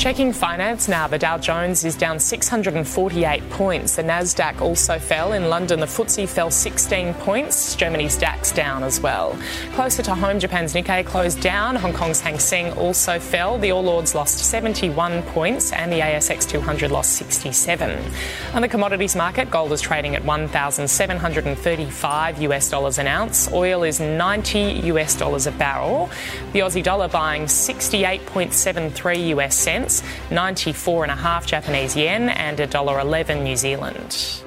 Checking finance now, the Dow Jones is down 648 points. The Nasdaq also fell. In London, the FTSE fell 16 points. Germany's DAX down as well. Closer to home, Japan's Nikkei closed down. Hong Kong's Hang Seng also fell. The All Ords lost 71 points, and the ASX 200 lost 67. On the commodities market, gold is trading at 1,735 US dollars an ounce. Oil is 90 US dollars a barrel. The Aussie dollar buying 68.73 US cents, 94.5 Japanese yen, and $1.11 New Zealand.